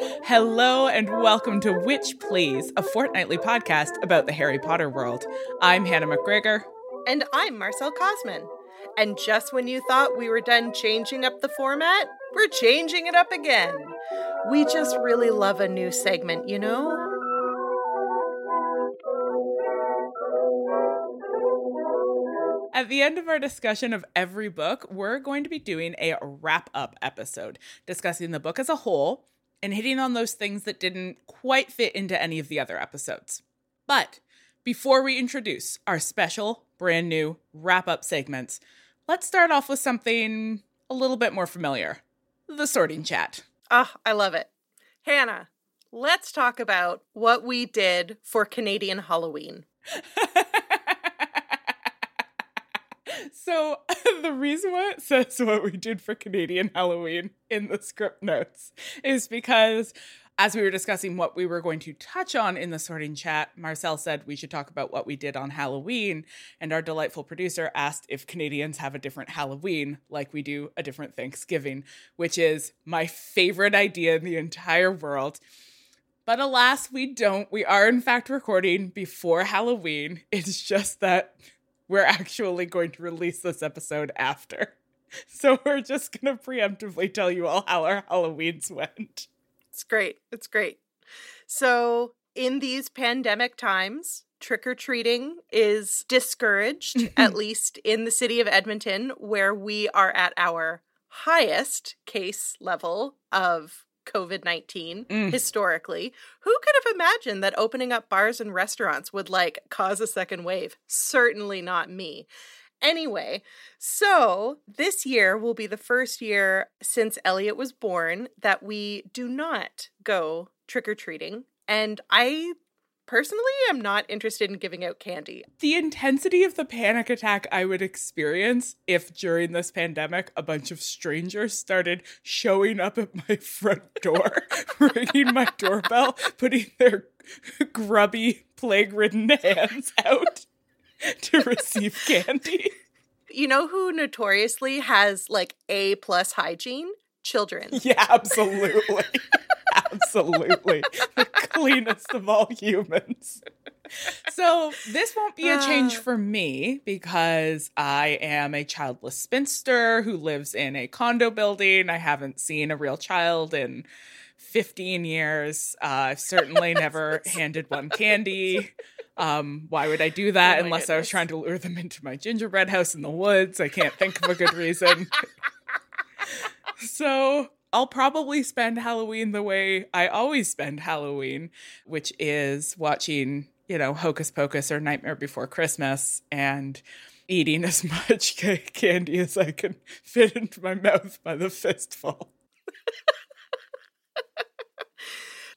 Hello and welcome to Witch Please, a fortnightly podcast about the Harry Potter world. I'm Hannah McGregor. And I'm Marcelle Kosman. And just when you thought we were done changing up the format, we're changing it up again. We just really love a new segment, you know? At the end of our discussion of every book, we're going to be doing a wrap up episode, discussing the book as a whole and hitting on those things that didn't quite fit into any of the other episodes. But before we introduce our special, brand new wrap up segments, let's start off with something a little bit more familiar the sorting chat. Ah, oh, I love it. Hannah, let's talk about what we did for Canadian Halloween. So the reason why it says what we did for Canadian Halloween in the script notes is because as we were discussing what we were going to touch on in the sorting chat, Marcelle said we should talk about what we did on Halloween, and our delightful producer asked if Canadians have a different Halloween like we do a different Thanksgiving, which is my favorite idea in the entire world. But alas, we don't. We are, in fact, recording before Halloween. It's just that we're actually going to release this episode after. So we're just going to preemptively tell you all how our Halloweens went. It's great. It's great. So, in these pandemic times, trick or treating is discouraged, at least in the city of Edmonton, where we are at our highest case level of COVID 19 mm. historically. Who could have imagined that opening up bars and restaurants would like cause a second wave? Certainly not me. Anyway, so this year will be the first year since Elliot was born that we do not go trick or treating. And I personally am not interested in giving out candy. The intensity of the panic attack I would experience if during this pandemic a bunch of strangers started showing up at my front door, ringing my doorbell, putting their grubby, plague ridden hands out to receive candy. You know who notoriously has like A plus hygiene? Children. Yeah, absolutely. Absolutely. the cleanest of all humans. So, this won't be a change uh. for me because I am a childless spinster who lives in a condo building. I haven't seen a real child in 15 years. Uh, I've certainly never handed one candy. Um, why would I do that oh unless goodness. I was trying to lure them into my gingerbread house in the woods? I can't think of a good reason. so I'll probably spend Halloween the way I always spend Halloween, which is watching, you know, Hocus Pocus or Nightmare Before Christmas and eating as much candy as I can fit into my mouth by the fistful.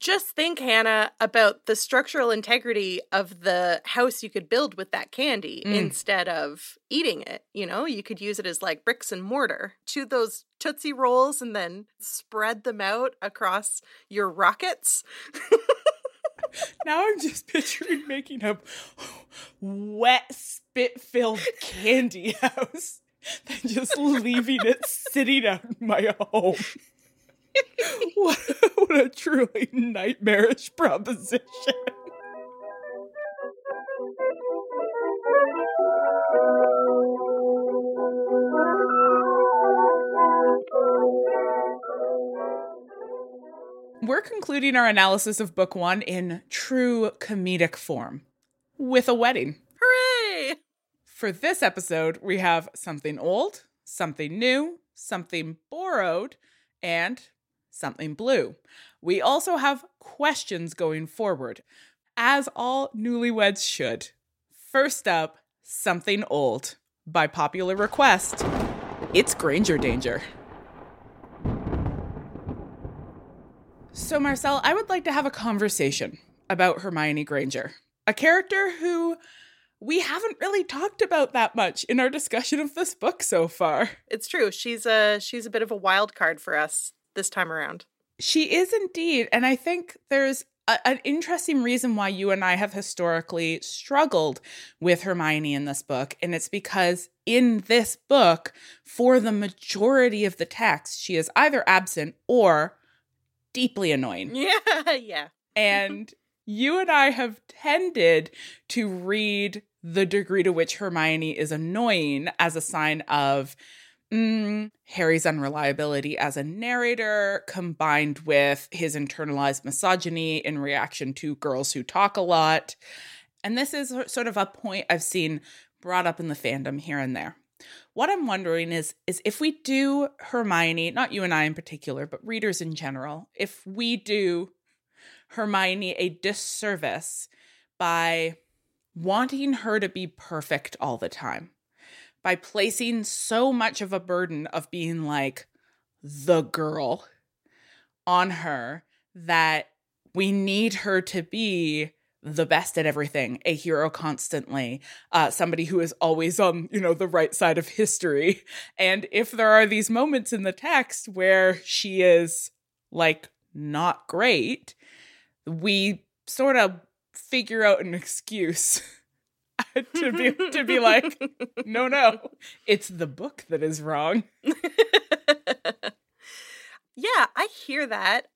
Just think, Hannah, about the structural integrity of the house you could build with that candy mm. instead of eating it. You know, you could use it as like bricks and mortar. Chew those Tootsie Rolls and then spread them out across your rockets. now I'm just picturing making a wet, spit filled candy house, then just leaving it sitting out in my home. what, what a truly nightmarish proposition. We're concluding our analysis of book one in true comedic form with a wedding. Hooray! For this episode, we have something old, something new, something borrowed, and something blue. We also have questions going forward, as all newlyweds should. First up, something old. By popular request, it's Granger Danger. So, Marcelle, I would like to have a conversation about Hermione Granger, a character who we haven't really talked about that much in our discussion of this book so far. It's true. She's a she's a bit of a wild card for us this time around. She is indeed. And I think there's a, an interesting reason why you and I have historically struggled with Hermione in this book. And it's because in this book, for the majority of the text, she is either absent or deeply annoying. Yeah, yeah. And you and I have tended to read the degree to which Hermione is annoying as a sign of mm, Harry's unreliability as a narrator, combined with his internalized misogyny in reaction to girls who talk a lot. And this is sort of a point I've seen brought up in the fandom here and there. What I'm wondering is is if we do Hermione, not you and I in particular, but readers in general, if we do Hermione a disservice by wanting her to be perfect all the time by placing so much of a burden of being like the girl on her that we need her to be the best at everything, a hero constantly, uh, somebody who is always on, you know, the right side of history. And if there are these moments in the text where she is like not great, we sort of figure out an excuse to be to be like, no, no, it's the book that is wrong. yeah, I hear that.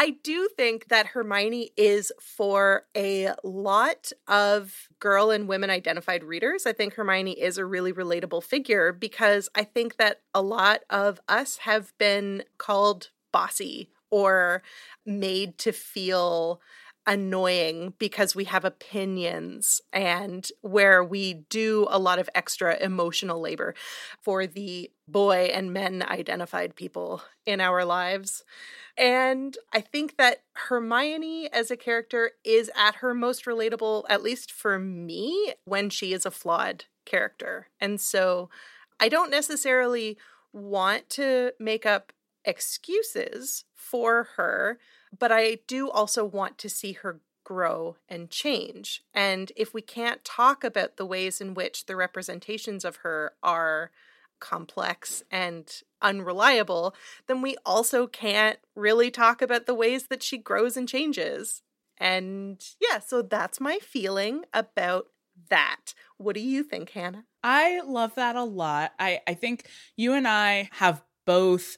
I do think that Hermione is for a lot of girl and women identified readers. I think Hermione is a really relatable figure because I think that a lot of us have been called bossy or made to feel annoying because we have opinions and where we do a lot of extra emotional labor for the boy and men identified people in our lives. And I think that Hermione as a character is at her most relatable, at least for me, when she is a flawed character. And so I don't necessarily want to make up excuses for her but I do also want to see her grow and change. And if we can't talk about the ways in which the representations of her are complex and unreliable, then we also can't really talk about the ways that she grows and changes. And yeah, so that's my feeling about that. What do you think, Hannah? I love that a lot. I, I think you and I have both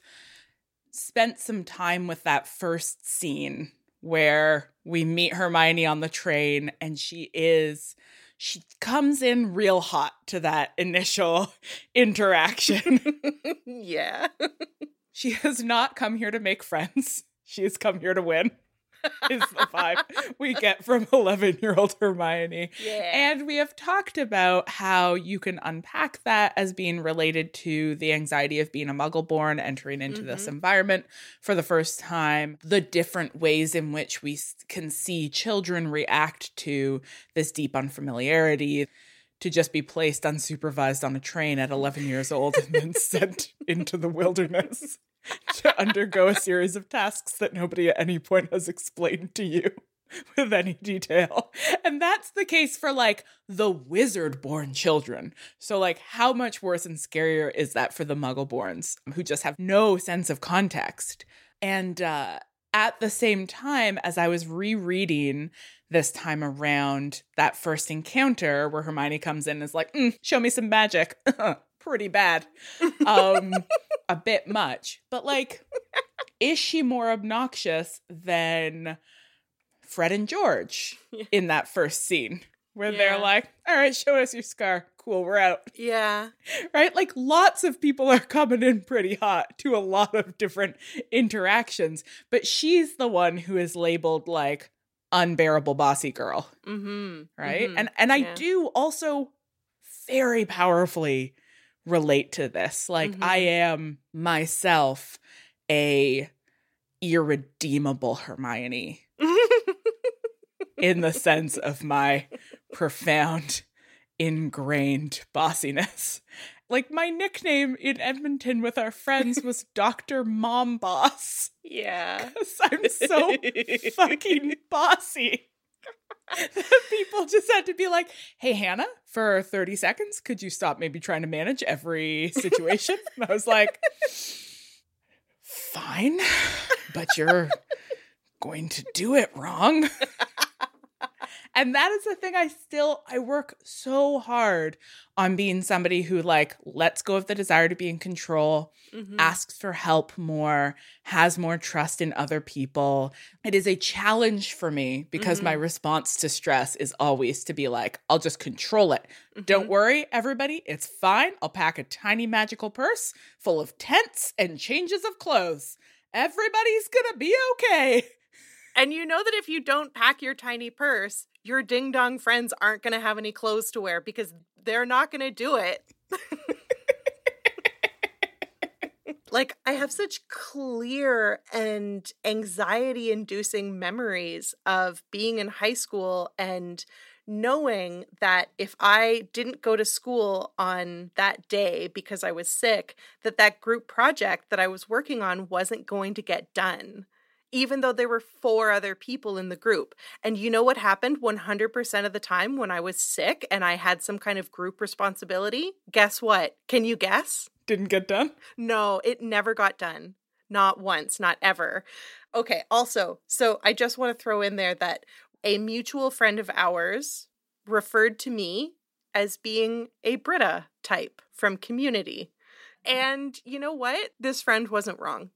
spent some time with that first scene where we meet Hermione on the train and she is she comes in real hot to that initial interaction. yeah. she has not come here to make friends. She has come here to win is the vibe we get from 11 year old Hermione. Yeah. And we have talked about how you can unpack that as being related to the anxiety of being a muggle born, entering into mm-hmm. this environment for the first time, the different ways in which we can see children react to this deep unfamiliarity to just be placed unsupervised on a train at 11 years old and then sent into the wilderness to undergo a series of tasks that nobody at any point has explained to you with any detail. And that's the case for like the wizard born children. So, like, how much worse and scarier is that for the muggle borns who just have no sense of context? And uh, at the same time, as I was rereading this time around that first encounter where Hermione comes in and is like, mm, show me some magic. Pretty bad. Um, a bit much. But like, is she more obnoxious than Fred and George Yeah. in that first scene? Where Yeah. they're like, all right, show us your scar. Cool, we're out. Yeah. Right? Like lots of people are coming in pretty hot to a lot of different interactions, but she's the one who is labeled like unbearable bossy girl, Mm-hmm. right? Mhm. And and I Yeah. do also very powerfully relate to this. Like I Mhm. am myself a irredeemable Hermione in the sense of my profound, ingrained bossiness. Like my nickname in Edmonton with our friends was Dr. Mom Boss. yeah. I'm so fucking bossy. people just had to be like, hey, Hannah, for 30 seconds, could you stop maybe trying to manage every situation? and I was like, fine, but you're going to do it wrong. and that is the thing I still I work so hard on being somebody who like lets go of the desire to be in control, Mhm. asks for help more, has more trust in other people. It is a challenge for me because my response to stress is always to be like, I'll just control it. Don't Mhm. worry, everybody, it's fine. I'll pack a tiny magical purse full of tents and changes of clothes. Everybody's gonna be okay. And you know that if you don't pack your tiny purse, your ding dong friends aren't going to have any clothes to wear because they're not going to do it. like, I have such clear and anxiety inducing memories of being in high school and knowing that if I didn't go to school on that day because I was sick, that that group project that I was working on wasn't going to get done even though there were four other people in the group. And you know what happened 100% of the time when I was sick and I had some kind of group responsibility? Guess what? Can you guess? Didn't get done. No, it never got done. Not once, not ever. Okay, also, so I just want to throw in there that a mutual friend of ours referred to me as being a Britta type from community. And you know what? This friend wasn't wrong.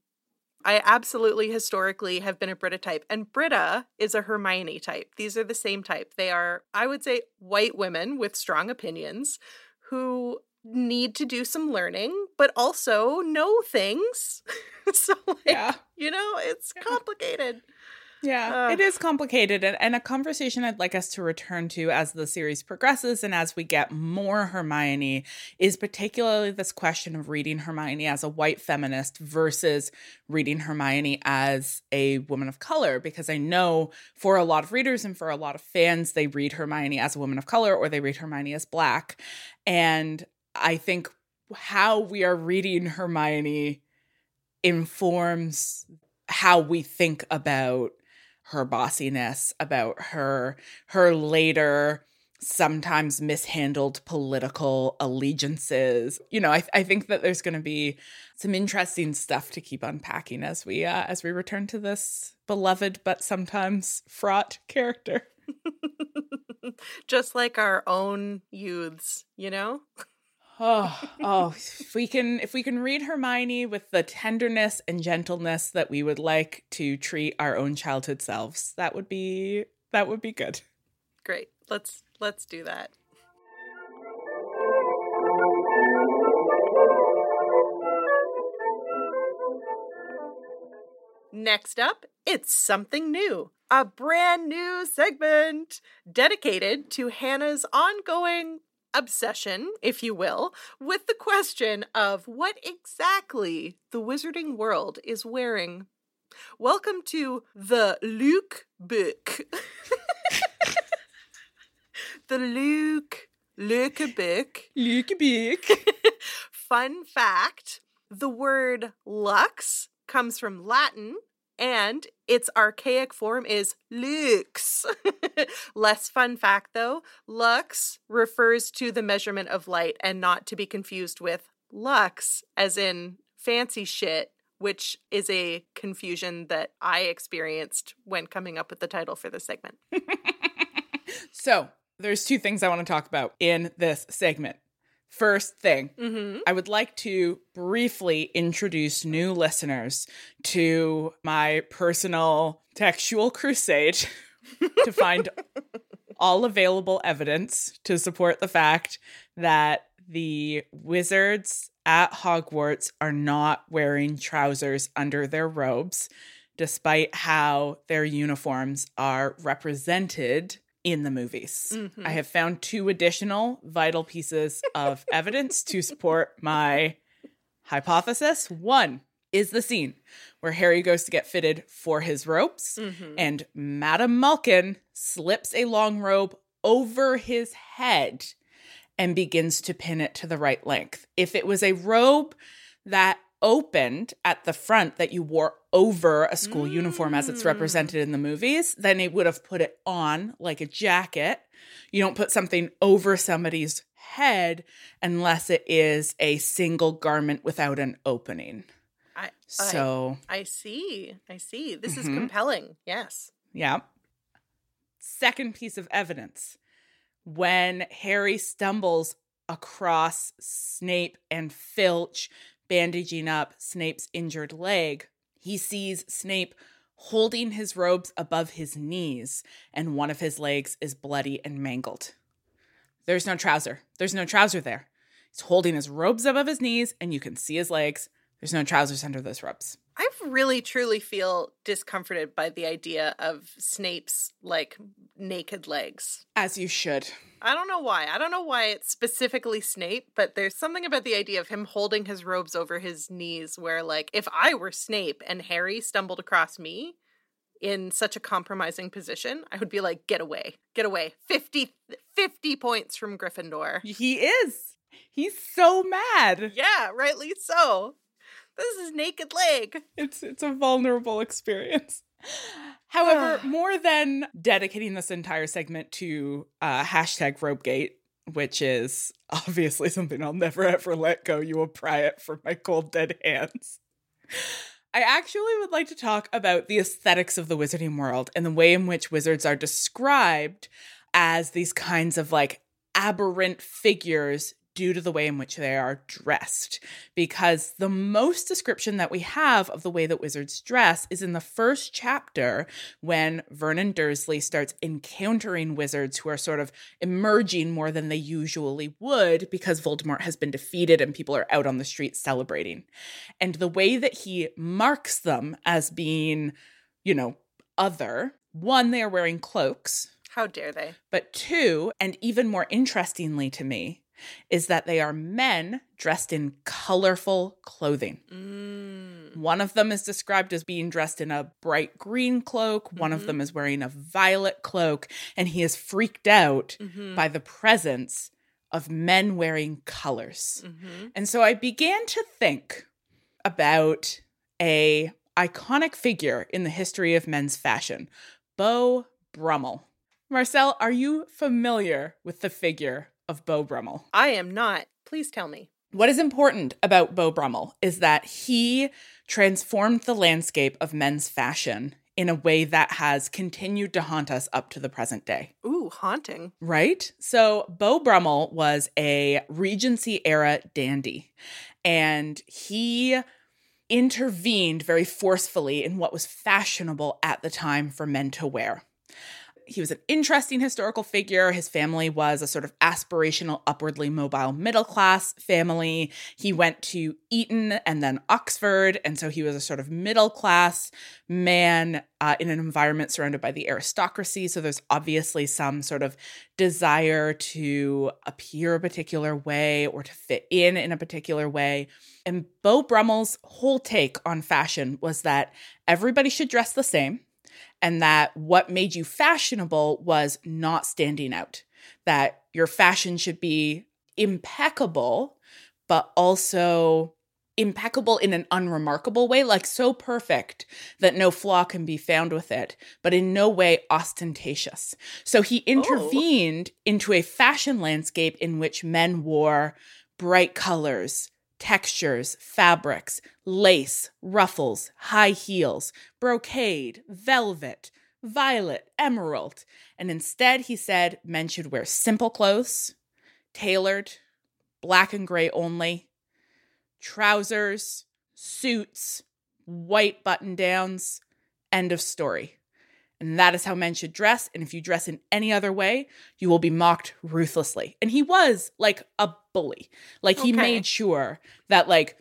I absolutely historically have been a Britta type, and Britta is a Hermione type. These are the same type. They are, I would say, white women with strong opinions who need to do some learning, but also know things. so, like, Yeah. you know, it's complicated. Yeah, Ugh. it is complicated and, and a conversation I'd like us to return to as the series progresses and as we get more Hermione is particularly this question of reading Hermione as a white feminist versus reading Hermione as a woman of color. Because I know for a lot of readers and for a lot of fans, they read Hermione as a woman of color or they read Hermione as black. And I think how we are reading Hermione informs how we think about her bossiness about her her later sometimes mishandled political allegiances you know i, I think that there's going to be some interesting stuff to keep unpacking as we uh, as we return to this beloved but sometimes fraught character Just like our own youths, you know? Oh, oh, if we can if we can read Hermione with the tenderness and gentleness that we would like to treat our own childhood selves, that would be that would be good. Great. Let's let's do that. Next up, it's something new. A brand new segment dedicated to Hannah's ongoing obsession, if you will, with the question of what exactly the wizarding world is wearing. Welcome to the Luke book. the Luke a book. A book. Fun fact the word lux comes from Latin and its archaic form is lux. Less fun fact though, lux refers to the measurement of light and not to be confused with lux, as in fancy shit, which is a confusion that I experienced when coming up with the title for this segment. so, there's two things I want to talk about in this segment. First thing, Mm-hmm. I would like to briefly introduce new listeners to my personal textual crusade to find all available evidence to support the fact that the wizards at Hogwarts are not wearing trousers under their robes, despite how their uniforms are represented in the movies. Mhm. I have found two additional vital pieces of evidence to support my hypothesis. One is the scene where Harry goes to get fitted for his robes, Mm-hmm. and Madame Malkin slips a long robe over his head and begins to pin it to the right length. If it was a robe that opened at the front that you wore over a school uniform as it's Mm. represented in the movies, then it would have put it on like a jacket. You don't put something over somebody's head unless it is a single garment without an opening. I, I, So, I see. I see. This is Mhm. compelling. Yes. Yeah. Second piece of evidence when Harry stumbles across Snape and Filch bandaging up Snape's injured leg, he sees Snape holding his robes above his knees, and one of his legs is bloody and mangled. There's no trouser. There's no trouser there. He's holding his robes above his knees, and you can see his legs. There's no trousers under those robes. I really truly feel discomforted by the idea of Snape's like naked legs. As you should. I don't know why. I don't know why it's specifically Snape, but there's something about the idea of him holding his robes over his knees where like if I were Snape and Harry stumbled across me in such a compromising position, I would be like get away. Get away. 50 50 points from Gryffindor. He is. He's so mad. Yeah, rightly so. This is naked leg. It's it's a vulnerable experience. However, more than dedicating this entire segment to uh, hashtag Robegate, which is obviously something I'll never ever let go, you will pry it from my cold dead hands. I actually would like to talk about the aesthetics of the wizarding world and the way in which wizards are described as these kinds of like aberrant figures due to the way in which they are dressed. Because the most description that we have of the way that wizards dress is in the first chapter when Vernon Dursley starts encountering wizards who are sort of emerging more than they usually would because Voldemort has been defeated and people are out on the streets celebrating. And the way that he marks them as being, you know, other, one, they are wearing cloaks. How dare they? But two, and even more interestingly to me, is that they are men dressed in colorful clothing. Mm. One of them is described as being dressed in a bright green cloak, one of Mhm. them is wearing a violet cloak, and he is freaked out Mhm. by the presence of men wearing colors. Mhm. And so I began to think about a iconic figure in the history of men's fashion, Beau Brummel. Marcelle, are you familiar with the figure of Beau Brummel? I am not. Please tell me. What is important about Beau Brummel is that he transformed the landscape of men's fashion in a way that has continued to haunt us up to the present day. Ooh, haunting. Right? So, Beau Brummel was a Regency era dandy, and he intervened very forcefully in what was fashionable at the time for men to wear. He was an interesting historical figure. His family was a sort of aspirational, upwardly mobile middle class family. He went to Eton and then Oxford. And so he was a sort of middle class man uh, in an environment surrounded by the aristocracy. So there's obviously some sort of desire to appear a particular way or to fit in in a particular way. And Beau Brummel's whole take on fashion was that everybody should dress the same and that what made you fashionable was not standing out. that your fashion should be impeccable, but also impeccable in an unremarkable way, like so perfect that no flaw can be found with it, but in no way ostentatious. So he oh. intervened oh. into a fashion landscape in which men wore bright colors, textures, fabrics, lace, ruffles, high heels, brocade, velvet, violet, emerald. And instead, he said men should wear simple clothes, tailored, black and gray only, trousers, suits, white button downs. End of story. And that is how men should dress. And if you dress in any other way, you will be mocked ruthlessly. And he was like a bully. Like he okay. made sure that like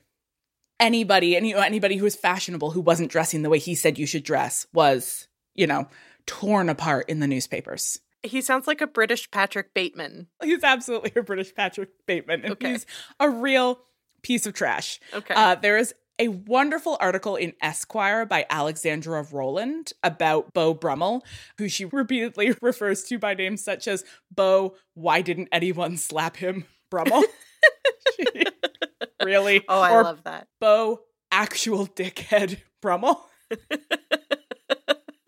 anybody, any anybody who was fashionable who wasn't dressing the way he said you should dress was, you know, torn apart in the newspapers. He sounds like a British Patrick Bateman. He's absolutely a British Patrick Bateman. And okay. he's a real piece of trash. Okay. Uh, there is a wonderful article in Esquire by Alexandra Rowland about Beau Brummel, who she repeatedly refers to by names such as Beau, why didn't anyone slap him? Brummel. really? Oh, I or love that. Beau, actual dickhead Brummel.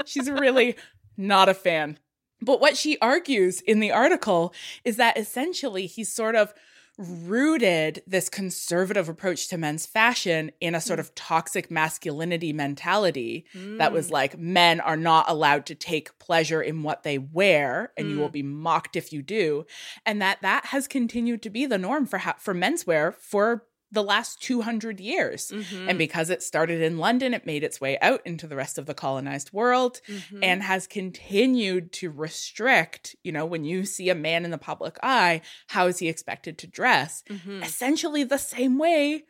She's really not a fan. But what she argues in the article is that essentially he's sort of rooted this conservative approach to men's fashion in a sort mm. of toxic masculinity mentality mm. that was mm. like men are not allowed to take pleasure in what they wear and mm. you will mm. be mocked if you do and that that has continued to be the norm for ha- for menswear for the last 200 years. Mm-hmm. And because it started in London, it made its way out into the rest of the colonized world mm-hmm. and has continued to restrict, you know, when you see a man in the public eye, how is he expected to dress? Mm-hmm. Essentially the same way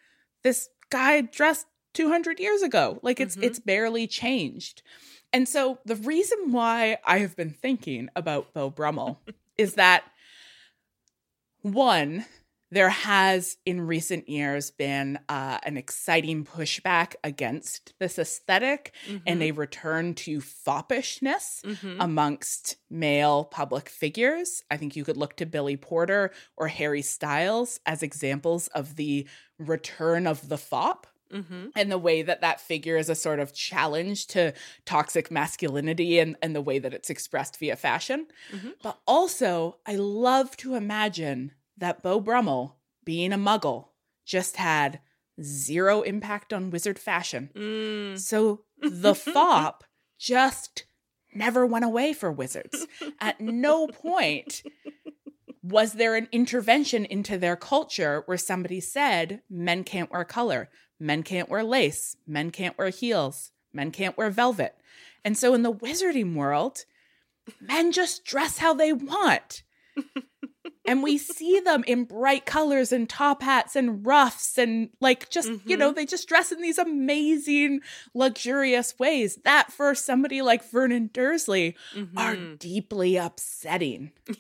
this guy dressed 200 years ago. Like it's it's mm-hmm. barely changed. And so the reason why I have been thinking about Beau Brummel is that one, there has in recent years been uh, an exciting pushback against this esthetic mm-hmm. and a return to foppishness mm-hmm. amongst male public figures. I think you could look to Billy Porter or Harry Styles as examples of the return of the fop. Mm-hmm. And the way that that figure is a sort of challenge to toxic masculinity and, and the way that it's expressed via fashion. Mm-hmm. But also, I love to imagine that Beau Brummel, being a muggle, just had zero impact on wizard fashion. Mm. So the fop just never went away for wizards. At no point was there an intervention into their culture where somebody said men can't wear color, men can't wear lace, men can't wear heels, men can't wear velvet. And so in the wizarding world, men just dress how they want and we see them in bright colors and top hats and ruffs and like just mm-hmm. you know mm-hmm. they just dress in these amazing luxurious ways that for somebody like vernon dursley mm-hmm. are deeply upsetting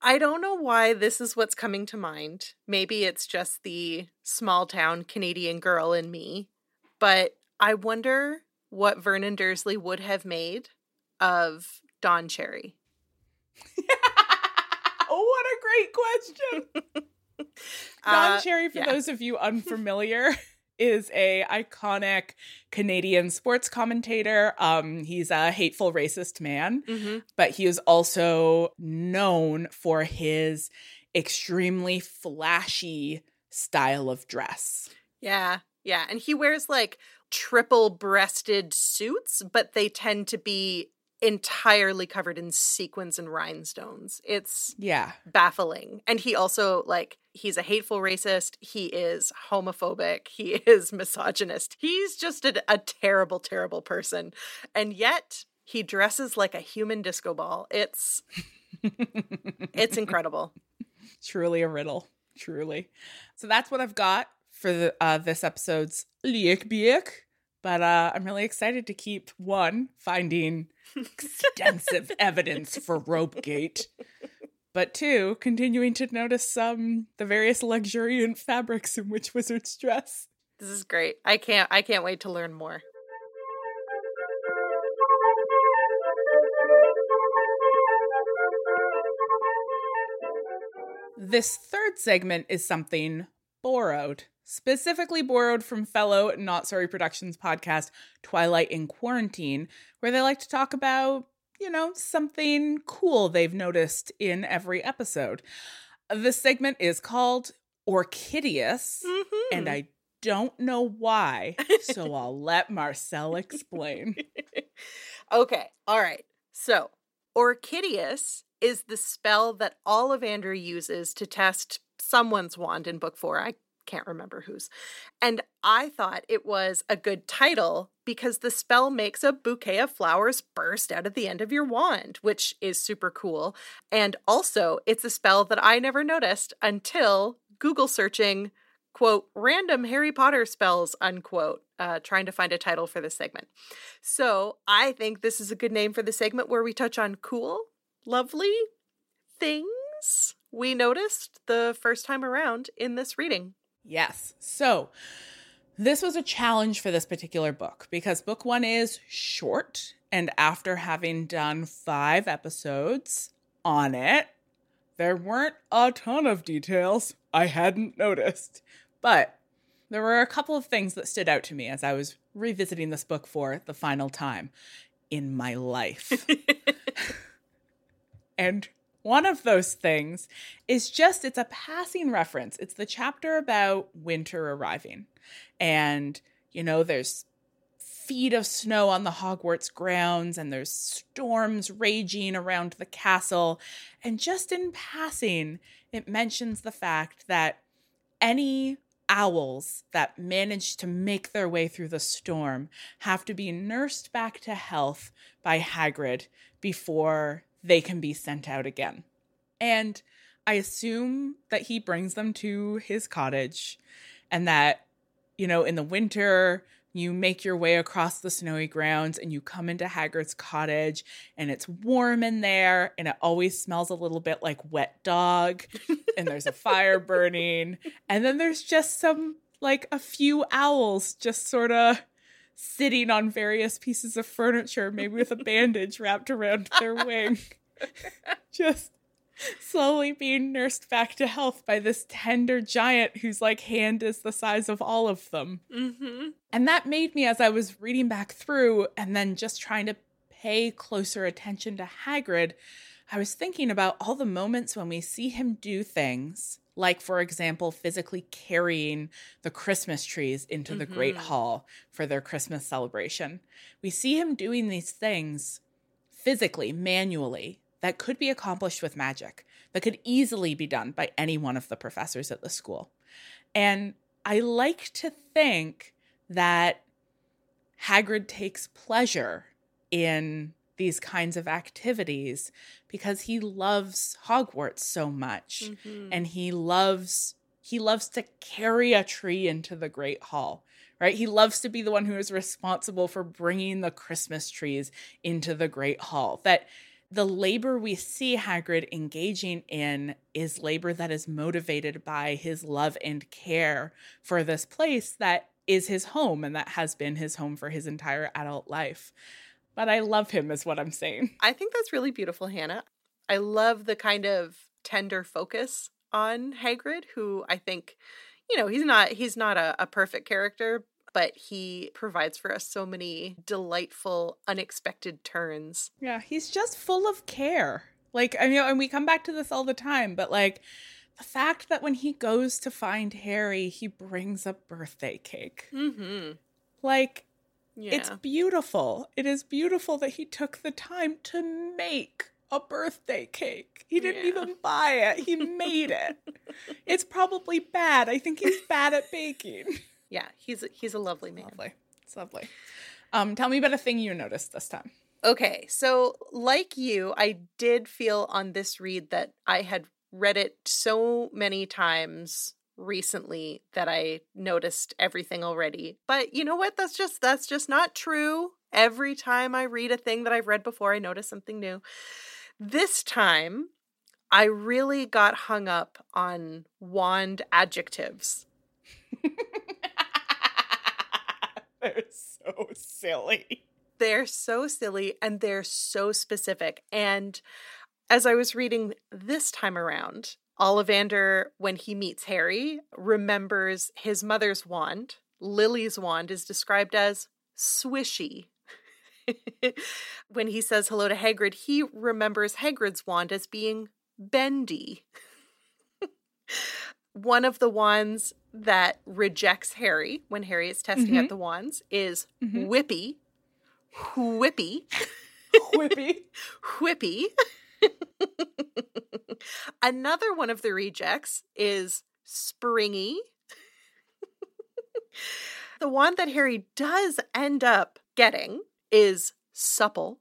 I don't know why this is what's coming to mind. Maybe it's just the small town Canadian girl in me, but I wonder what Vernon Dursley would have made of Don Cherry. what a great question. Don uh, Cherry, for yeah. those of you unfamiliar, is a iconic Canadian sports commentator. Um, he's a hateful racist man, mm-hmm. but he is also known for his extremely flashy style of dress. Yeah, yeah, and he wears like triple breasted suits, but they tend to be entirely covered in sequins and rhinestones. It's yeah, baffling. And he also like he's a hateful racist, he is homophobic, he is misogynist. He's just a, a terrible terrible person. And yet he dresses like a human disco ball. It's it's incredible. Truly a riddle. Truly. So that's what I've got for the, uh, this episode's Liek Biek. But uh, I'm really excited to keep one finding extensive evidence for Robegate, but two continuing to notice um, the various luxuriant fabrics in which wizards dress. This is great. I can't. I can't wait to learn more. This third segment is something borrowed specifically borrowed from fellow Not Sorry Productions podcast, Twilight in Quarantine, where they like to talk about, you know, something cool they've noticed in every episode. This segment is called Orchideus, Mm-hmm. and I don't know why, so I'll let Marcelle explain. okay, all right. So, Orchideus is the spell that Ollivander uses to test someone's wand in book four. I can't remember whose. And I thought it was a good title because the spell makes a bouquet of flowers burst out of the end of your wand, which is super cool. And also, it's a spell that I never noticed until Google searching, quote, random Harry Potter spells, unquote, uh, trying to find a title for this segment. So I think this is a good name for the segment where we touch on cool, lovely things we noticed the first time around in this reading. Yes. So this was a challenge for this particular book because book one is short. And after having done five episodes on it, there weren't a ton of details I hadn't noticed. But there were a couple of things that stood out to me as I was revisiting this book for the final time in my life. and one of those things is just it's a passing reference. It's the chapter about winter arriving. And, you know, there's feet of snow on the Hogwarts grounds and there's storms raging around the castle. And just in passing, it mentions the fact that any owls that manage to make their way through the storm have to be nursed back to health by Hagrid before they can be sent out again. And I assume that he brings them to his cottage and that, you know, in the winter, you make your way across the snowy grounds and you come into Hagrid's cottage and it's warm in there and it always smells a little bit like wet dog and there's a fire burning and then there's just some like a few owls just sort of sitting on various pieces of furniture maybe with a bandage wrapped around their wing just slowly being nursed back to health by this tender giant whose like hand is the size of all of them. Mm-hmm. And that made me, as I was reading back through and then just trying to pay closer attention to Hagrid, I was thinking about all the moments when we see him do things, like, for example, physically carrying the Christmas trees into the Great Mhm. Hall for their Christmas celebration. We see him doing these things physically, manually, that could be accomplished with magic, that could easily be done by any one of the professors at the school. And I like to think that Hagrid takes pleasure in these kinds of activities because he loves Hogwarts so much Mm-hmm. and he loves he loves to carry a tree into the great hall right he loves to be the one who is responsible for bringing the christmas trees into the great hall that the labor we see Hagrid engaging in is labor that is motivated by his love and care for this place that is his home and that has been his home for his entire adult life. But I love him, is what I'm saying. I think that's really beautiful, Hannah. I love the kind of tender focus on Hagrid, who I think, you know, he's not he's not a, a perfect character, but he provides for us so many delightful, unexpected turns. Yeah, he's just full of care. Like, I mean, and we come back to this all the time, but like the fact that when he goes to find Harry, he brings a birthday cake. Mm-hmm. Like, Yeah. It's beautiful. It is beautiful that he took the time to make a birthday cake. He didn't Yeah. even buy it, he made it. it's probably bad. I think he's bad at baking. yeah, he's a, he's a lovely man. Lovely. It's lovely. Um, tell me about a thing you noticed this time. Okay, so like you, I did feel on this read that I had read it so many times recently that I noticed everything already. But you know what? That's just that's just not true. Every time I read a thing that I've read before, I notice something new. This time, I really got hung up on wand adjectives. They're so silly. They're so silly and they're so specific. And as I was reading this time around, Ollivander, when he meets Harry, remembers his mother's wand. Lily's wand is described as swishy. when he says hello to Hagrid, he remembers Hagrid's wand as being bendy. One of the wands that rejects Harry when Harry is testing Mhm. out the wands is Mhm. Whippy. Whippy. Whippy. Whippy. Another one of the rejects is Springy. the one that Harry does end up getting is Supple.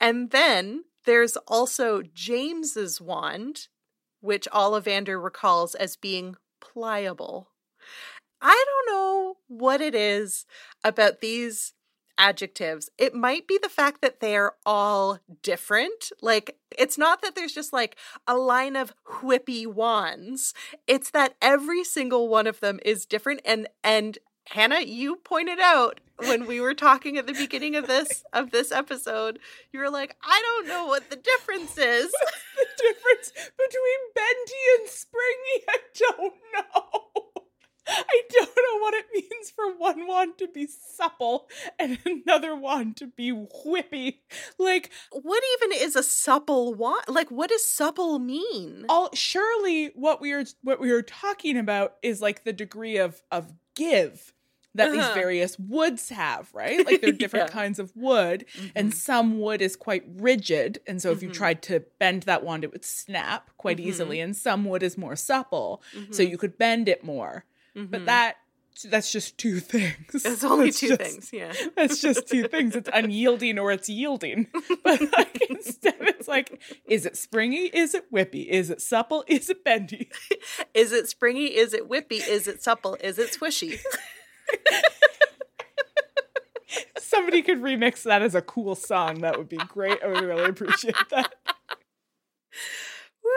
And then there's also James's wand, which Ollivander recalls as being pliable. I don't know what it is about these adjectives. It might be the fact that they're all different. Like, it's not that there's just like a line of whippy wands. It's that every single one of them is different. And, and, Hannah, you pointed out when we were talking at the beginning of this of this episode, you were like, I don't know what the difference is. the difference between bendy and springy, I don't know. I don't know what it means for one wand to be supple and another wand to be whippy. Like, What even is a supple wand? Like, what does supple mean? all surely what we are what we are talking about is like the degree of of give that these Uh-huh. various woods have, right? Like there are different Yeah. kinds of wood, and some wood is quite rigid, and so if you Mhm. tried to bend that wand, it would snap quite Mhm. easily. And some wood is more supple, so Mhm. you could bend it more. But Mhm. that that's just two things. It's only That's two just- things, yeah. That's just two things. It's unyielding or it's yielding. But like instead, it's like, is it springy? Is it whippy? Is it supple? Is it bendy? Is it springy? Is it whippy? Is it supple? Is it swishy? Somebody could remix that as a cool song. That would be great. I would really appreciate that. Woo!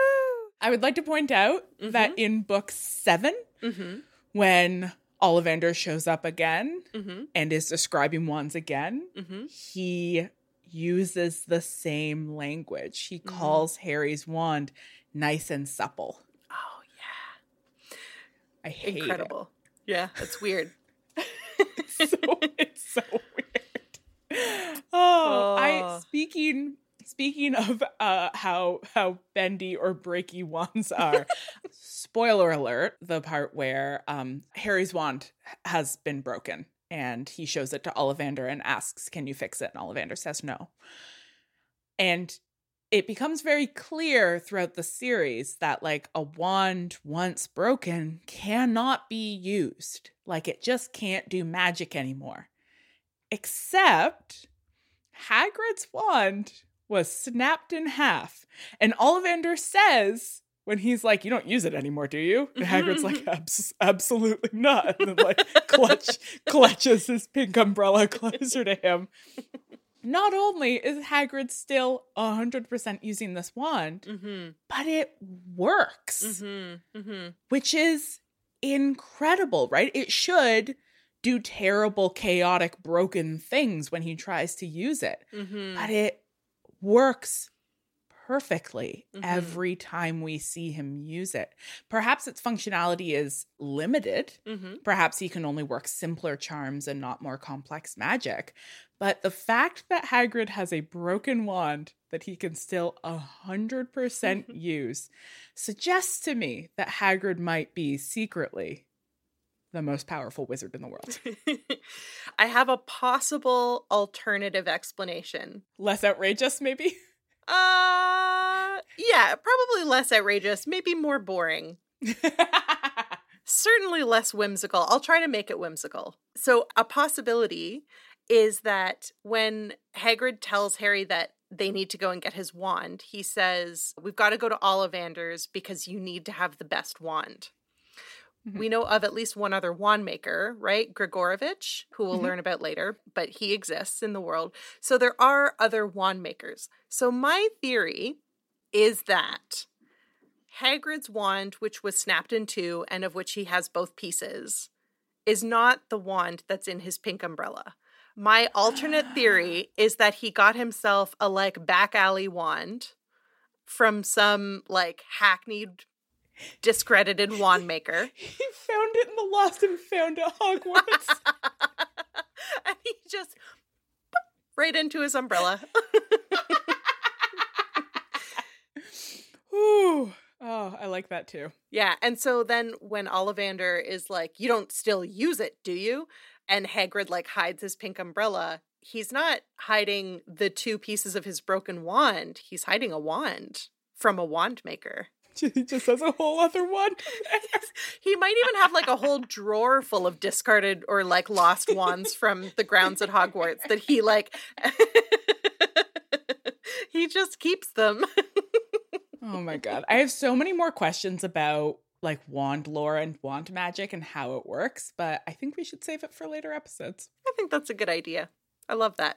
I would like to point out that in book seven, Mm-hmm. When Ollivander shows up again Mm-hmm. and is describing wands again, Mm-hmm. he uses the same language. He calls Harry's wand nice and supple. Oh yeah. I hate it. Incredible. Yeah, that's weird. so it's so weird. Oh, I Oh. speaking speaking of uh how how bendy or breaky wands are. spoiler alert, the part where um Harry's wand has been broken and he shows it to Ollivander and asks, "Can you fix it?" and Ollivander says no. And it becomes very clear throughout the series that like a wand once broken cannot be used. Like it just can't do magic anymore. Except Hagrid's wand was snapped in half. And Ollivander says when he's like, "You don't use it anymore, do you?" And Hagrid's like, Abs- "Absolutely not." And then like clutch clutches his pink umbrella closer to him. Not only is Hagrid still 100% using this wand, Mm-hmm. but it works, Mm-hmm. Mm-hmm. which is incredible, right? It should do terrible, chaotic, broken things when he tries to use it, Mm-hmm. but it works perfectly Mhm. every time we see him use it. Perhaps its functionality is limited. Mm-hmm. Perhaps he can only work simpler charms and not more complex magic. But the fact that Hagrid has a broken wand that he can still 100% use suggests to me that Hagrid might be secretly the most powerful wizard in the world. I have a possible alternative explanation. Less outrageous, maybe? Uh, yeah, probably less outrageous, maybe more boring. Certainly less whimsical. I'll try to make it whimsical. So, a possibility is that when Hagrid tells Harry that they need to go and get his wand, he says, We've got to go to Ollivander's because you need to have the best wand. We know of at least one other wand maker, right? Gregorovitch, who we'll Mhm. learn about later, but he exists in the world. So there are other wand makers. So my theory is that Hagrid's wand, which was snapped in two and of which he has both pieces, is not the wand that's in his pink umbrella. My alternate theory is that he got himself a like back alley wand from some like hackneyed, discredited wand maker. He found it in the lost and found at Hogwarts. and he just right into his umbrella. Ooh. Oh, I like that too. Yeah, and so then when Ollivander is like, "You don't still use it, do you?" and Hagrid like hides his pink umbrella, he's not hiding the two pieces of his broken wand. He's hiding a wand from a wand maker. He just has a whole other one. he might even have like a whole drawer full of discarded or like lost wands from the grounds at Hogwarts that he like he just keeps them. oh my god. I have so many more questions about like wand lore and wand magic and how it works, but I think we should save it for later episodes. I think that's a good idea. I love that.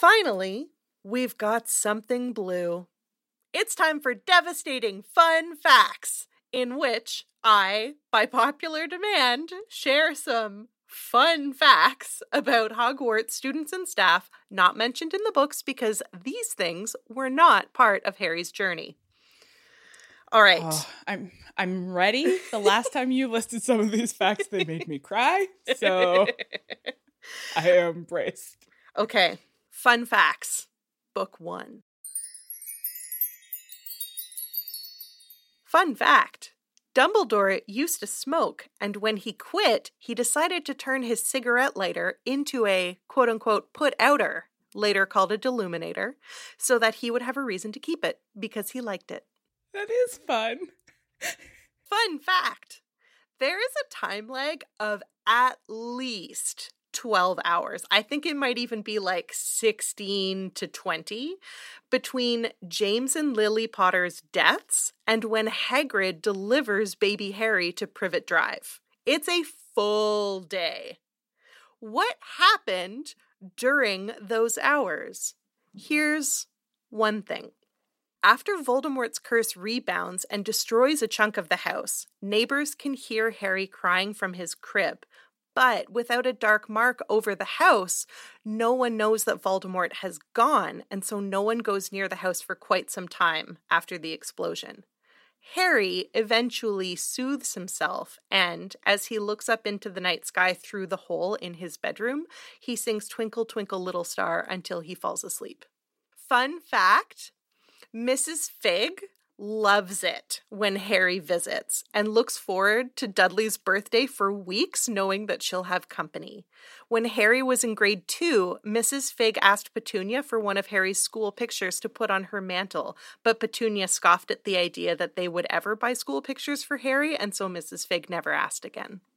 Finally, we've got something blue. It's time for devastating fun facts in which I, by popular demand, share some fun facts about Hogwarts students and staff not mentioned in the books because these things were not part of Harry's journey. All right. Oh, I'm I'm ready. The last time you listed some of these facts they made me cry. So I am braced. Okay. Fun facts. Book 1. Fun fact Dumbledore used to smoke, and when he quit, he decided to turn his cigarette lighter into a quote unquote put outer, later called a deluminator, so that he would have a reason to keep it because he liked it. That is fun. fun fact there is a time lag of at least 12 hours. I think it might even be like 16 to 20 between James and Lily Potter's deaths and when Hagrid delivers baby Harry to Privet Drive. It's a full day. What happened during those hours? Here's one thing. After Voldemort's curse rebounds and destroys a chunk of the house, neighbors can hear Harry crying from his crib, but without a dark mark over the house, no one knows that Voldemort has gone, and so no one goes near the house for quite some time after the explosion. Harry eventually soothes himself, and as he looks up into the night sky through the hole in his bedroom, he sings Twinkle, Twinkle, Little Star until he falls asleep. Fun fact Mrs. Figg loves it when Harry visits and looks forward to Dudley's birthday for weeks, knowing that she'll have company. When Harry was in grade two, Mrs. Figg asked Petunia for one of Harry's school pictures to put on her mantle, but Petunia scoffed at the idea that they would ever buy school pictures for Harry, and so Mrs. Figg never asked again.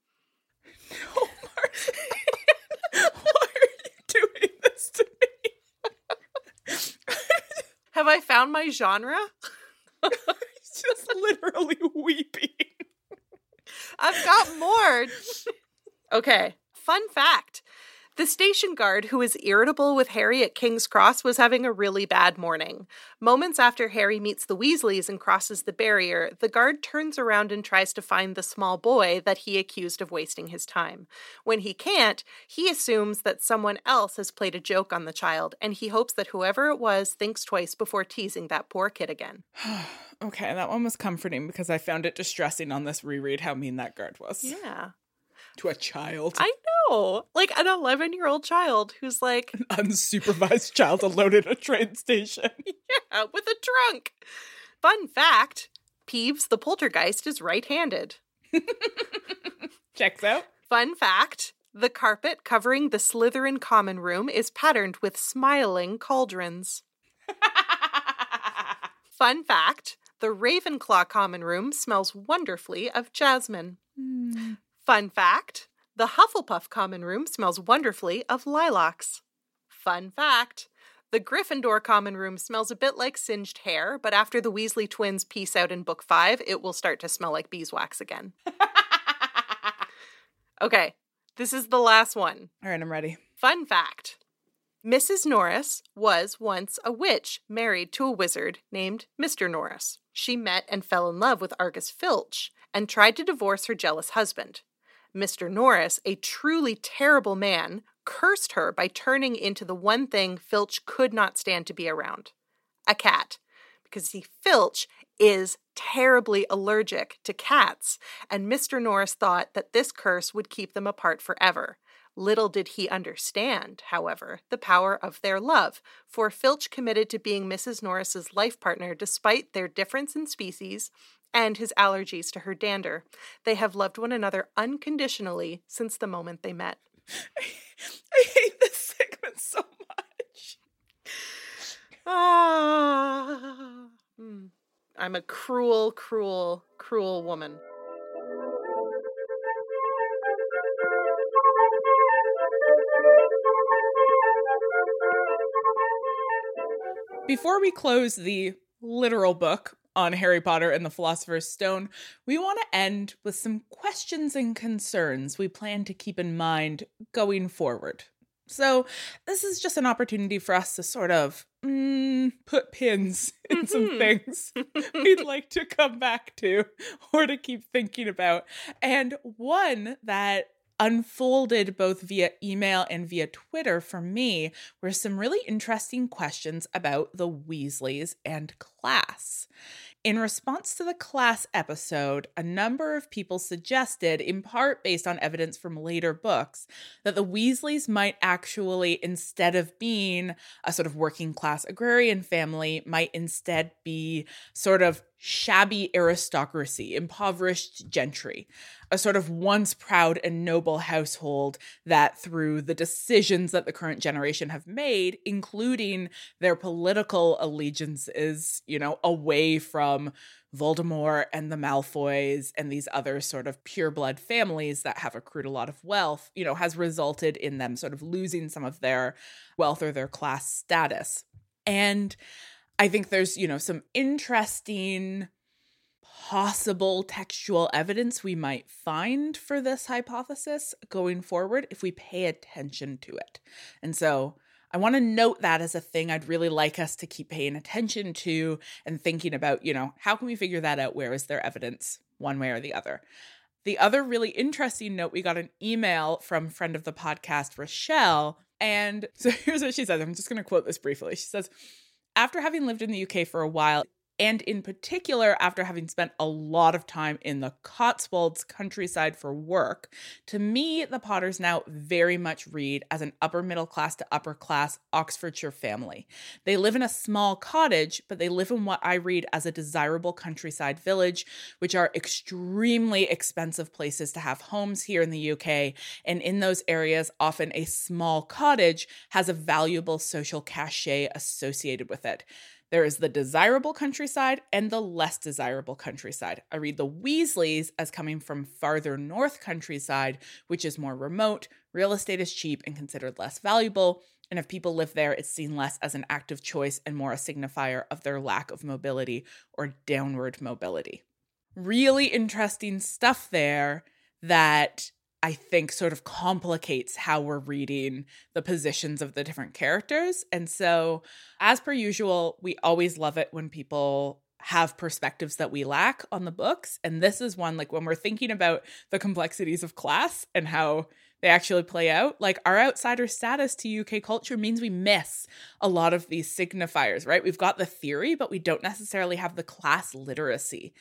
No, Why are you doing this to me? Have I found my genre? He's just literally weeping. I've got more. okay, fun fact. The station guard, who is irritable with Harry at King's Cross, was having a really bad morning. Moments after Harry meets the Weasleys and crosses the barrier, the guard turns around and tries to find the small boy that he accused of wasting his time. When he can't, he assumes that someone else has played a joke on the child, and he hopes that whoever it was thinks twice before teasing that poor kid again. okay, that one was comforting because I found it distressing on this reread how mean that guard was. Yeah to a child. I know. Like an 11 year old child who's like. An unsupervised child alone at a train station. yeah, with a trunk. Fun fact Peeves the poltergeist is right handed. Checks out. Fun fact the carpet covering the Slytherin common room is patterned with smiling cauldrons. Fun fact The Ravenclaw common room smells wonderfully of jasmine. Hmm. Fun fact the Hufflepuff common room smells wonderfully of lilacs. Fun fact the Gryffindor common room smells a bit like singed hair, but after the Weasley twins piece out in book five, it will start to smell like beeswax again. Okay, this is the last one. All right, I'm ready. Fun fact Mrs. Norris was once a witch married to a wizard named Mr. Norris. She met and fell in love with Argus Filch and tried to divorce her jealous husband. Mr. Norris, a truly terrible man, cursed her by turning into the one thing Filch could not stand to be around a cat. Because see, Filch is terribly allergic to cats, and Mr. Norris thought that this curse would keep them apart forever. Little did he understand, however, the power of their love, for Filch committed to being Mrs. Norris's life partner despite their difference in species and his allergies to her dander. They have loved one another unconditionally since the moment they met. I hate this segment so much. Ah. Hmm. I'm a cruel, cruel, cruel woman. Before we close the literal book on Harry Potter and the Philosopher's Stone, we want to end with some questions and concerns we plan to keep in mind going forward. So, this is just an opportunity for us to sort of mm, put pins in some Mhm. things we'd like to come back to or to keep thinking about. And one that unfolded both via email and via Twitter for me were some really interesting questions about the Weasleys and class. In response to the class episode, a number of people suggested, in part based on evidence from later books, that the Weasleys might actually, instead of being a sort of working class agrarian family, might instead be sort of shabby aristocracy, impoverished gentry, a sort of once proud and noble household that, through the decisions that the current generation have made, including their political allegiances, you know, away from Voldemort and the Malfoys and these other sort of pureblood families that have accrued a lot of wealth, you know, has resulted in them sort of losing some of their wealth or their class status. And I think there's, you know, some interesting possible textual evidence we might find for this hypothesis going forward if we pay attention to it. And so I want to note that as a thing I'd really like us to keep paying attention to and thinking about, you know, how can we figure that out? Where is there evidence one way or the other? The other really interesting note we got an email from friend of the podcast, Rochelle. And so here's what she says. I'm just going to quote this briefly. She says, after having lived in the UK for a while, and in particular after having spent a lot of time in the Cotswolds countryside for work, to me, the Potters now very much read as an upper middle class to upper class Oxfordshire family. They live in a small cottage, but they live in what I read as a desirable countryside village, which are extremely expensive places to have homes here in the UK. And in those areas, often a small cottage has a valuable social cachet associated with it. There is the desirable countryside and the less desirable countryside. I read the Weasleys as coming from farther north countryside, which is more remote, real estate is cheap and considered less valuable. And if people live there, it's seen less as an active choice and more a signifier of their lack of mobility or downward mobility. Really interesting stuff there that I think sort of complicates how we're reading the positions of the different characters. And so, as per usual, we always love it when people have perspectives that we lack on the books. And this is one like when we're thinking about the complexities of class and how they actually play out, like our outsider status to UK culture means we miss a lot of these signifiers, right? We've got the theory, but we don't necessarily have the class literacy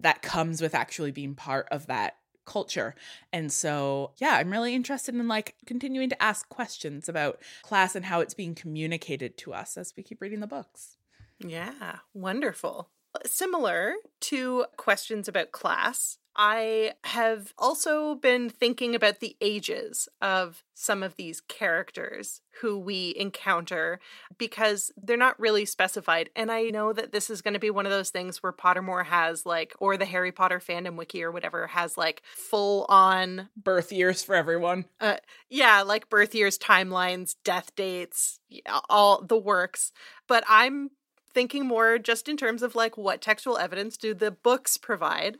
that comes with actually being part of that culture. And so, yeah, I'm really interested in like continuing to ask questions about class and how it's being communicated to us as we keep reading the books. Yeah, wonderful. Similar to questions about class, I have also been thinking about the ages of some of these characters who we encounter because they're not really specified. And I know that this is going to be one of those things where Pottermore has like, or the Harry Potter fandom wiki or whatever has like full on birth years for everyone. Uh, yeah, like birth years, timelines, death dates, all the works. But I'm thinking more just in terms of like what textual evidence do the books provide.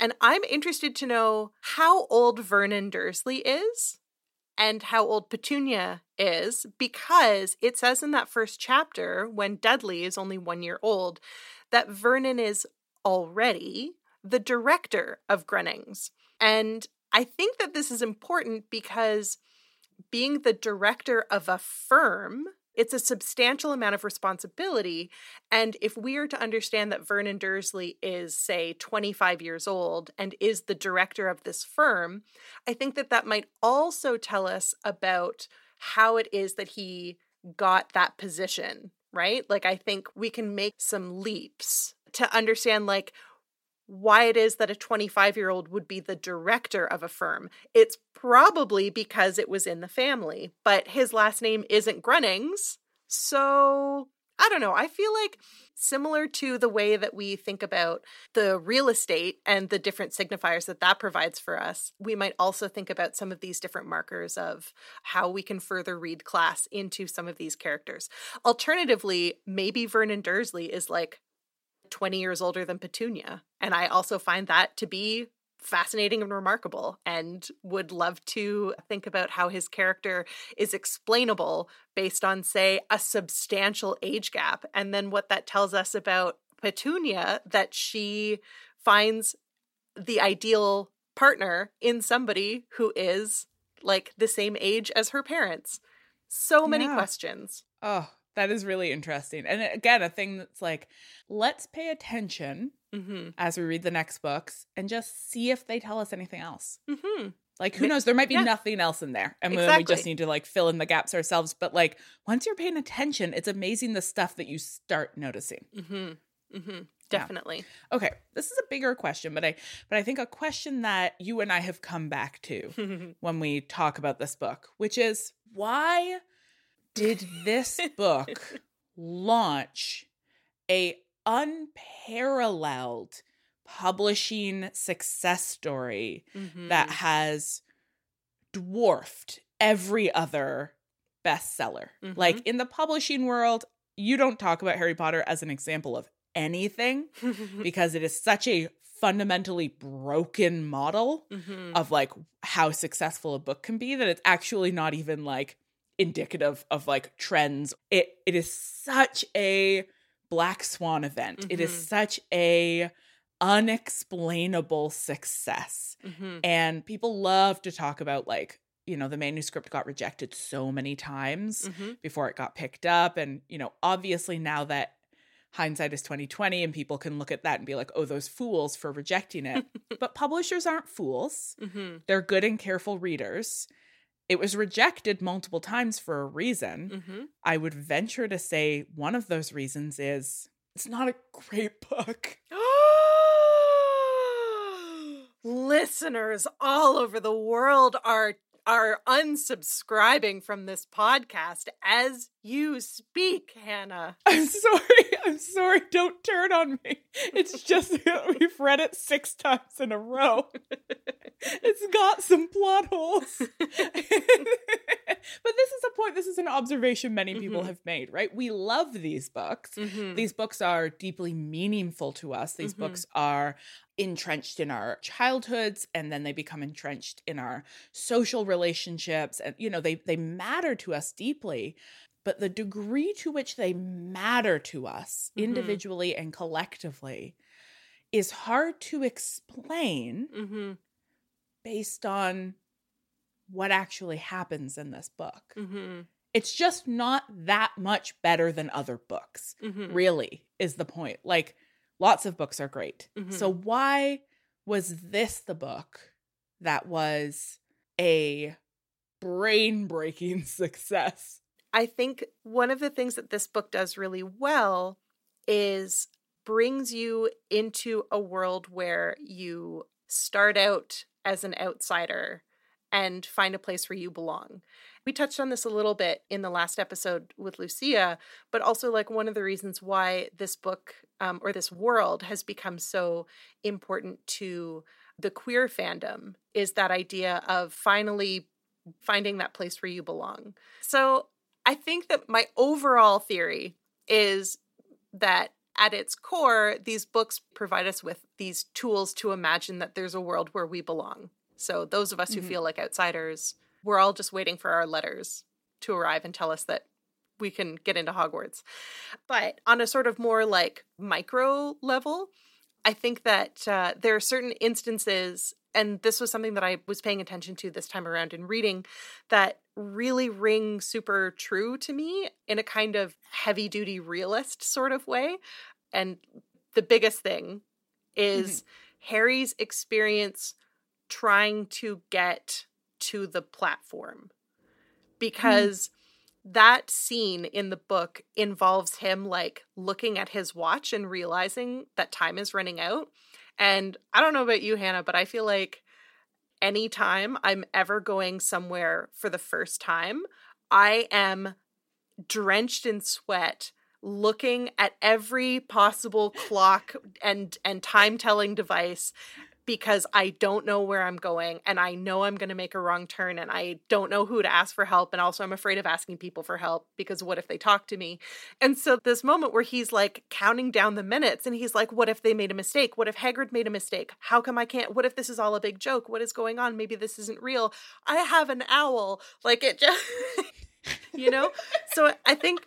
And I'm interested to know how old Vernon Dursley is and how old Petunia is because it says in that first chapter, when Dudley is only one year old, that Vernon is already the director of Grunnings. And I think that this is important because being the director of a firm it's a substantial amount of responsibility. And if we are to understand that Vernon Dursley is, say, 25 years old and is the director of this firm, I think that that might also tell us about how it is that he got that position, right? Like, I think we can make some leaps to understand, like, why it is that a 25 year old would be the director of a firm. It's probably because it was in the family, but his last name isn't Grunnings. So I don't know. I feel like similar to the way that we think about the real estate and the different signifiers that that provides for us, we might also think about some of these different markers of how we can further read class into some of these characters. Alternatively, maybe Vernon Dursley is like 20 years older than Petunia. And I also find that to be fascinating and remarkable and would love to think about how his character is explainable based on say a substantial age gap and then what that tells us about Petunia that she finds the ideal partner in somebody who is like the same age as her parents so many yeah. questions oh that is really interesting. And again, a thing that's like, let's pay attention mm-hmm. as we read the next books and just see if they tell us anything else. Mm-hmm. Like, who knows? There might be yeah. nothing else in there. And exactly. we just need to like fill in the gaps ourselves. But like, once you're paying attention, it's amazing the stuff that you start noticing. Mm-hmm. mm-hmm. Definitely. Yeah. Okay, this is a bigger question, but I but I think a question that you and I have come back to when we talk about this book, which is why did this book launch a unparalleled publishing success story mm-hmm. that has dwarfed every other bestseller. Mm-hmm. Like in the publishing world, you don't talk about Harry Potter as an example of anything because it is such a fundamentally broken model mm-hmm. of like how successful a book can be that it's actually not even like indicative of like trends. It it is such a black swan event. Mm-hmm. It is mm-hmm. such a unexplainable success. Mm-hmm. And people love to talk about like you know the manuscript got rejected so many times mm-hmm. before it got picked up and you know obviously now that hindsight is 2020 and people can look at that and be like oh those fools for rejecting it but publishers aren't fools mm-hmm. they're good and careful readers it was rejected multiple times for a reason. Mm-hmm. I would venture to say one of those reasons is it's not a great book. Listeners all over the world are are unsubscribing from this podcast as you speak, Hannah. I'm sorry. I'm sorry. Don't turn on me. It's just that we've read it six times in a row. it's got some plot holes. but this is a point, this is an observation many people mm-hmm. have made, right? We love these books. Mm-hmm. These books are deeply meaningful to us. These mm-hmm. books are entrenched in our childhoods and then they become entrenched in our social relationships and you know they they matter to us deeply but the degree to which they matter to us mm-hmm. individually and collectively is hard to explain mm-hmm. based on what actually happens in this book. Mm-hmm. It's just not that much better than other books, mm-hmm. really, is the point. Like, lots of books are great. So, mm-hmm. why was this the book that was a brain breaking success? I think one of the things that this book does really well is brings you into a world where you start out as an outsider and find a place where you belong. We touched on this a little bit in the last episode with Lucia, but also like one of the reasons why this book um, or this world has become so important to the queer fandom is that idea of finally finding that place where you belong. So I think that my overall theory is that at its core, these books provide us with these tools to imagine that there's a world where we belong. So, those of us who mm-hmm. feel like outsiders, we're all just waiting for our letters to arrive and tell us that we can get into Hogwarts. But on a sort of more like micro level, I think that uh, there are certain instances, and this was something that I was paying attention to this time around in reading, that really ring super true to me in a kind of heavy duty realist sort of way. And the biggest thing is mm-hmm. Harry's experience trying to get to the platform because mm. That scene in the book involves him like looking at his watch and realizing that time is running out. And I don't know about you, Hannah, but I feel like anytime I'm ever going somewhere for the first time, I am drenched in sweat looking at every possible clock and and time telling device because I don't know where I'm going and I know I'm going to make a wrong turn and I don't know who to ask for help. And also, I'm afraid of asking people for help because what if they talk to me? And so, this moment where he's like counting down the minutes and he's like, What if they made a mistake? What if Hagrid made a mistake? How come I can't? What if this is all a big joke? What is going on? Maybe this isn't real. I have an owl. Like it just, you know? so, I think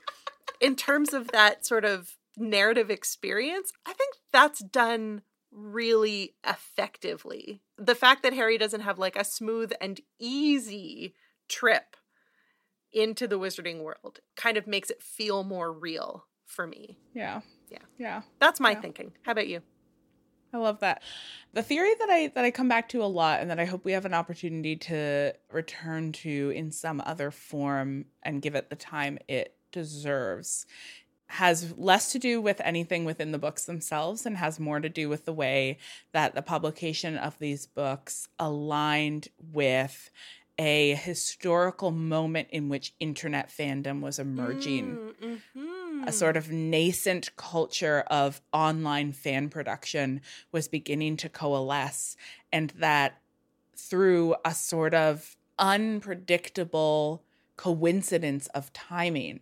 in terms of that sort of narrative experience, I think that's done really effectively. The fact that Harry doesn't have like a smooth and easy trip into the wizarding world kind of makes it feel more real for me. Yeah. Yeah. Yeah. That's my yeah. thinking. How about you? I love that. The theory that I that I come back to a lot and that I hope we have an opportunity to return to in some other form and give it the time it deserves has less to do with anything within the books themselves and has more to do with the way that the publication of these books aligned with a historical moment in which internet fandom was emerging. Mm, mm-hmm. A sort of nascent culture of online fan production was beginning to coalesce, and that through a sort of unpredictable coincidence of timing,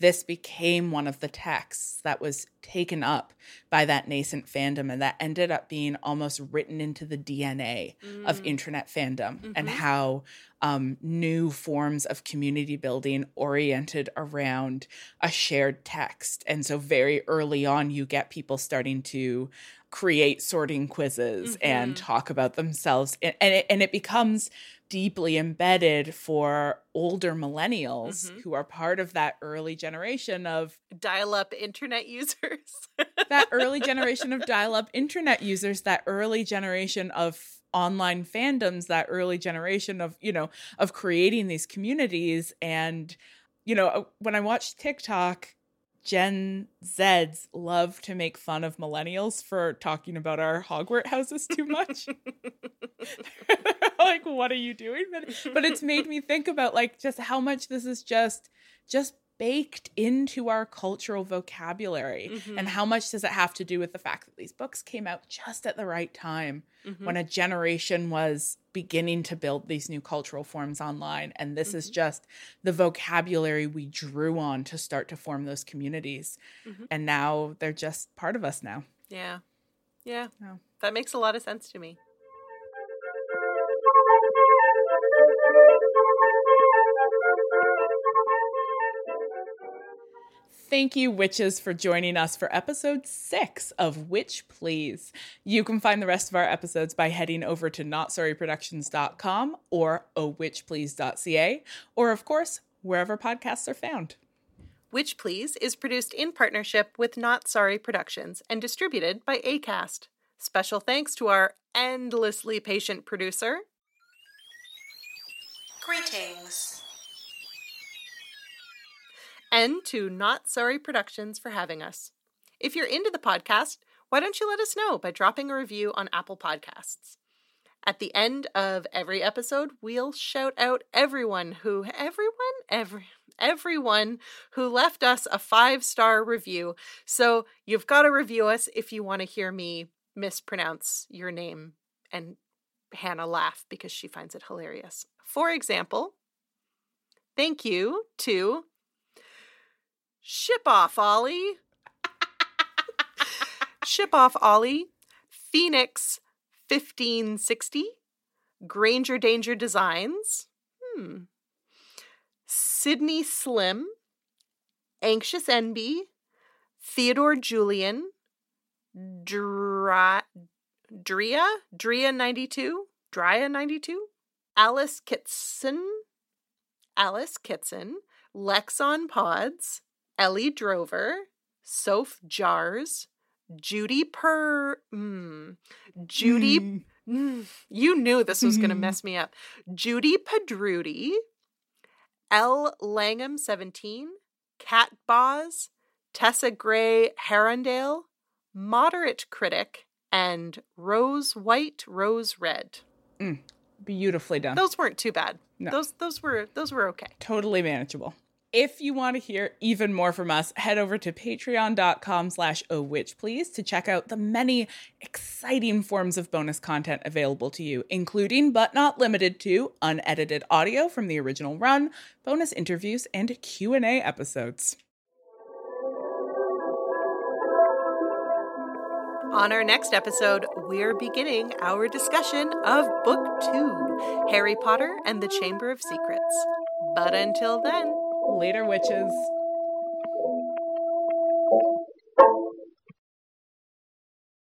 this became one of the texts that was taken up by that nascent fandom and that ended up being almost written into the DNA mm. of internet fandom mm-hmm. and how um, new forms of community building oriented around a shared text. And so, very early on, you get people starting to create sorting quizzes mm-hmm. and talk about themselves. And, and, it, and it becomes deeply embedded for older millennials mm-hmm. who are part of that early generation of dial up internet users. that early generation of dial up internet users, that early generation of online fandoms, that early generation of, you know, of creating these communities. And, you know, when I watch TikTok, Gen Zs love to make fun of millennials for talking about our Hogwarts houses too much. like, what are you doing? But, but it's made me think about like just how much this is just just baked into our cultural vocabulary mm-hmm. and how much does it have to do with the fact that these books came out just at the right time mm-hmm. when a generation was beginning to build these new cultural forms online and this mm-hmm. is just the vocabulary we drew on to start to form those communities mm-hmm. and now they're just part of us now yeah yeah that makes a lot of sense to me Thank you, witches, for joining us for episode six of Witch Please. You can find the rest of our episodes by heading over to notsorryproductions.com or ohwitchplease.ca, or of course, wherever podcasts are found. Witch Please is produced in partnership with Not Sorry Productions and distributed by ACAST. Special thanks to our endlessly patient producer. Greetings and to Not Sorry Productions for having us. If you're into the podcast, why don't you let us know by dropping a review on Apple Podcasts? At the end of every episode, we'll shout out everyone who everyone every everyone who left us a five-star review. So, you've got to review us if you want to hear me mispronounce your name and Hannah laugh because she finds it hilarious. For example, thank you to Ship Off Ollie, Ship Off Ollie, Phoenix 1560, Granger Danger Designs, hmm, Sydney Slim, Anxious Enby, Theodore Julian, Dra- Drea, Drea 92, Drea 92, Alice Kitson, Alice Kitson, Lexon Pods, Ellie Drover, Soph Jars, Judy Per, mm, Judy, mm, you knew this was going to mess me up. Judy Padrudy, L. Langham 17, Cat Boz, Tessa Gray Herondale, Moderate Critic, and Rose White, Rose Red. Beautifully done. Those weren't too bad. No. Those those were those were okay. totally manageable. If you want to hear even more from us, head over to patreon.com slash witch please to check out the many exciting forms of bonus content available to you, including but not limited to unedited audio from the original run, bonus interviews, and Q&A episodes. On our next episode, we're beginning our discussion of Book Two Harry Potter and the Chamber of Secrets. But until then, Later, witches.